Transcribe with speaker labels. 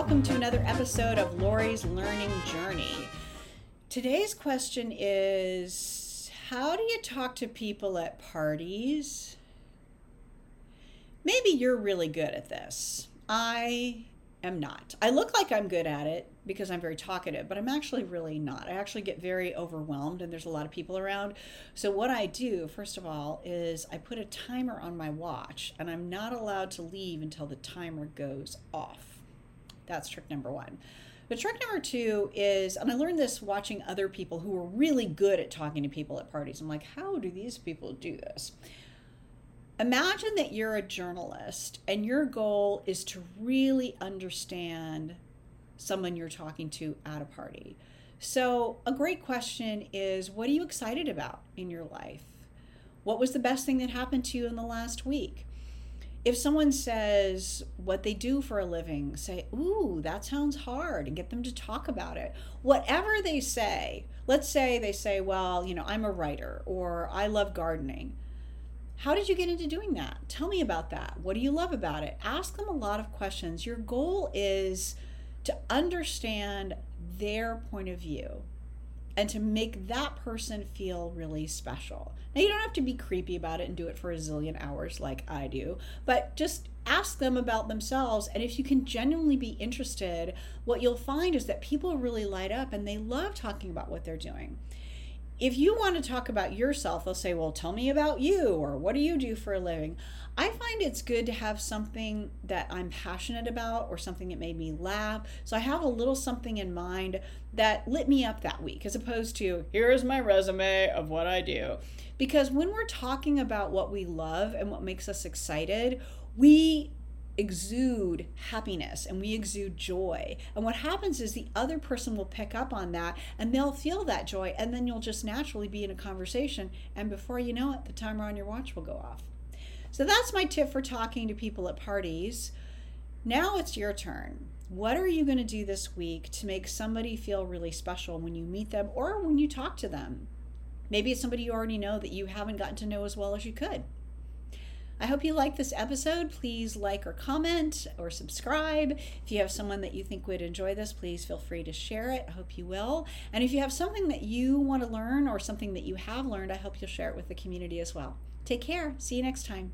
Speaker 1: welcome to another episode of Lori's Learning Journey. Today's question is How do you talk to people at parties? Maybe you're really good at this. I am not. I look like I'm good at it because I'm very talkative, but I'm actually really not. I actually get very overwhelmed and there's a lot of people around. So, what I do, first of all, is I put a timer on my watch and I'm not allowed to leave until the timer goes off. That's trick number one. But trick number two is, and I learned this watching other people who are really good at talking to people at parties. I'm like, how do these people do this? Imagine that you're a journalist and your goal is to really understand someone you're talking to at a party. So, a great question is what are you excited about in your life? What was the best thing that happened to you in the last week? If someone says what they do for a living, say, Ooh, that sounds hard, and get them to talk about it. Whatever they say, let's say they say, Well, you know, I'm a writer or I love gardening how did you get into doing that? Tell me about that. What do you love about it? Ask them a lot of questions. Your goal is to understand their point of view and to make that person feel really special. Now, you don't have to be creepy about it and do it for a zillion hours like I do, but just ask them about themselves. And if you can genuinely be interested, what you'll find is that people really light up and they love talking about what they're doing if you want to talk about yourself, they'll say, Well, tell me about you, or what do you do for a living? I find it's good to have something that I'm passionate about or something that made me laugh. So I have a little something in mind that lit me up that week, as opposed to, Here's my resume of what I do. Because when we're talking about what we love and what makes us excited, we exude happiness and we exude joy. And what happens is the other person will pick up on that and they'll feel that joy. And then you'll just naturally be in a conversation. And before you know it, the timer on your watch will go off. So that's my tip for talking to people at parties. Now it's your turn. What are you going to do this week to make somebody feel really special when you meet them or when you talk to them? Maybe it's somebody you already know that you haven't gotten to know as well as you could. I hope you like this episode. Please like or comment or subscribe. If you have someone that you think would enjoy this, please feel free to share it. I hope you will. And if you have something that you want to learn or something that you have learned, I hope you'll share it with the community as well. Take care. See you next time.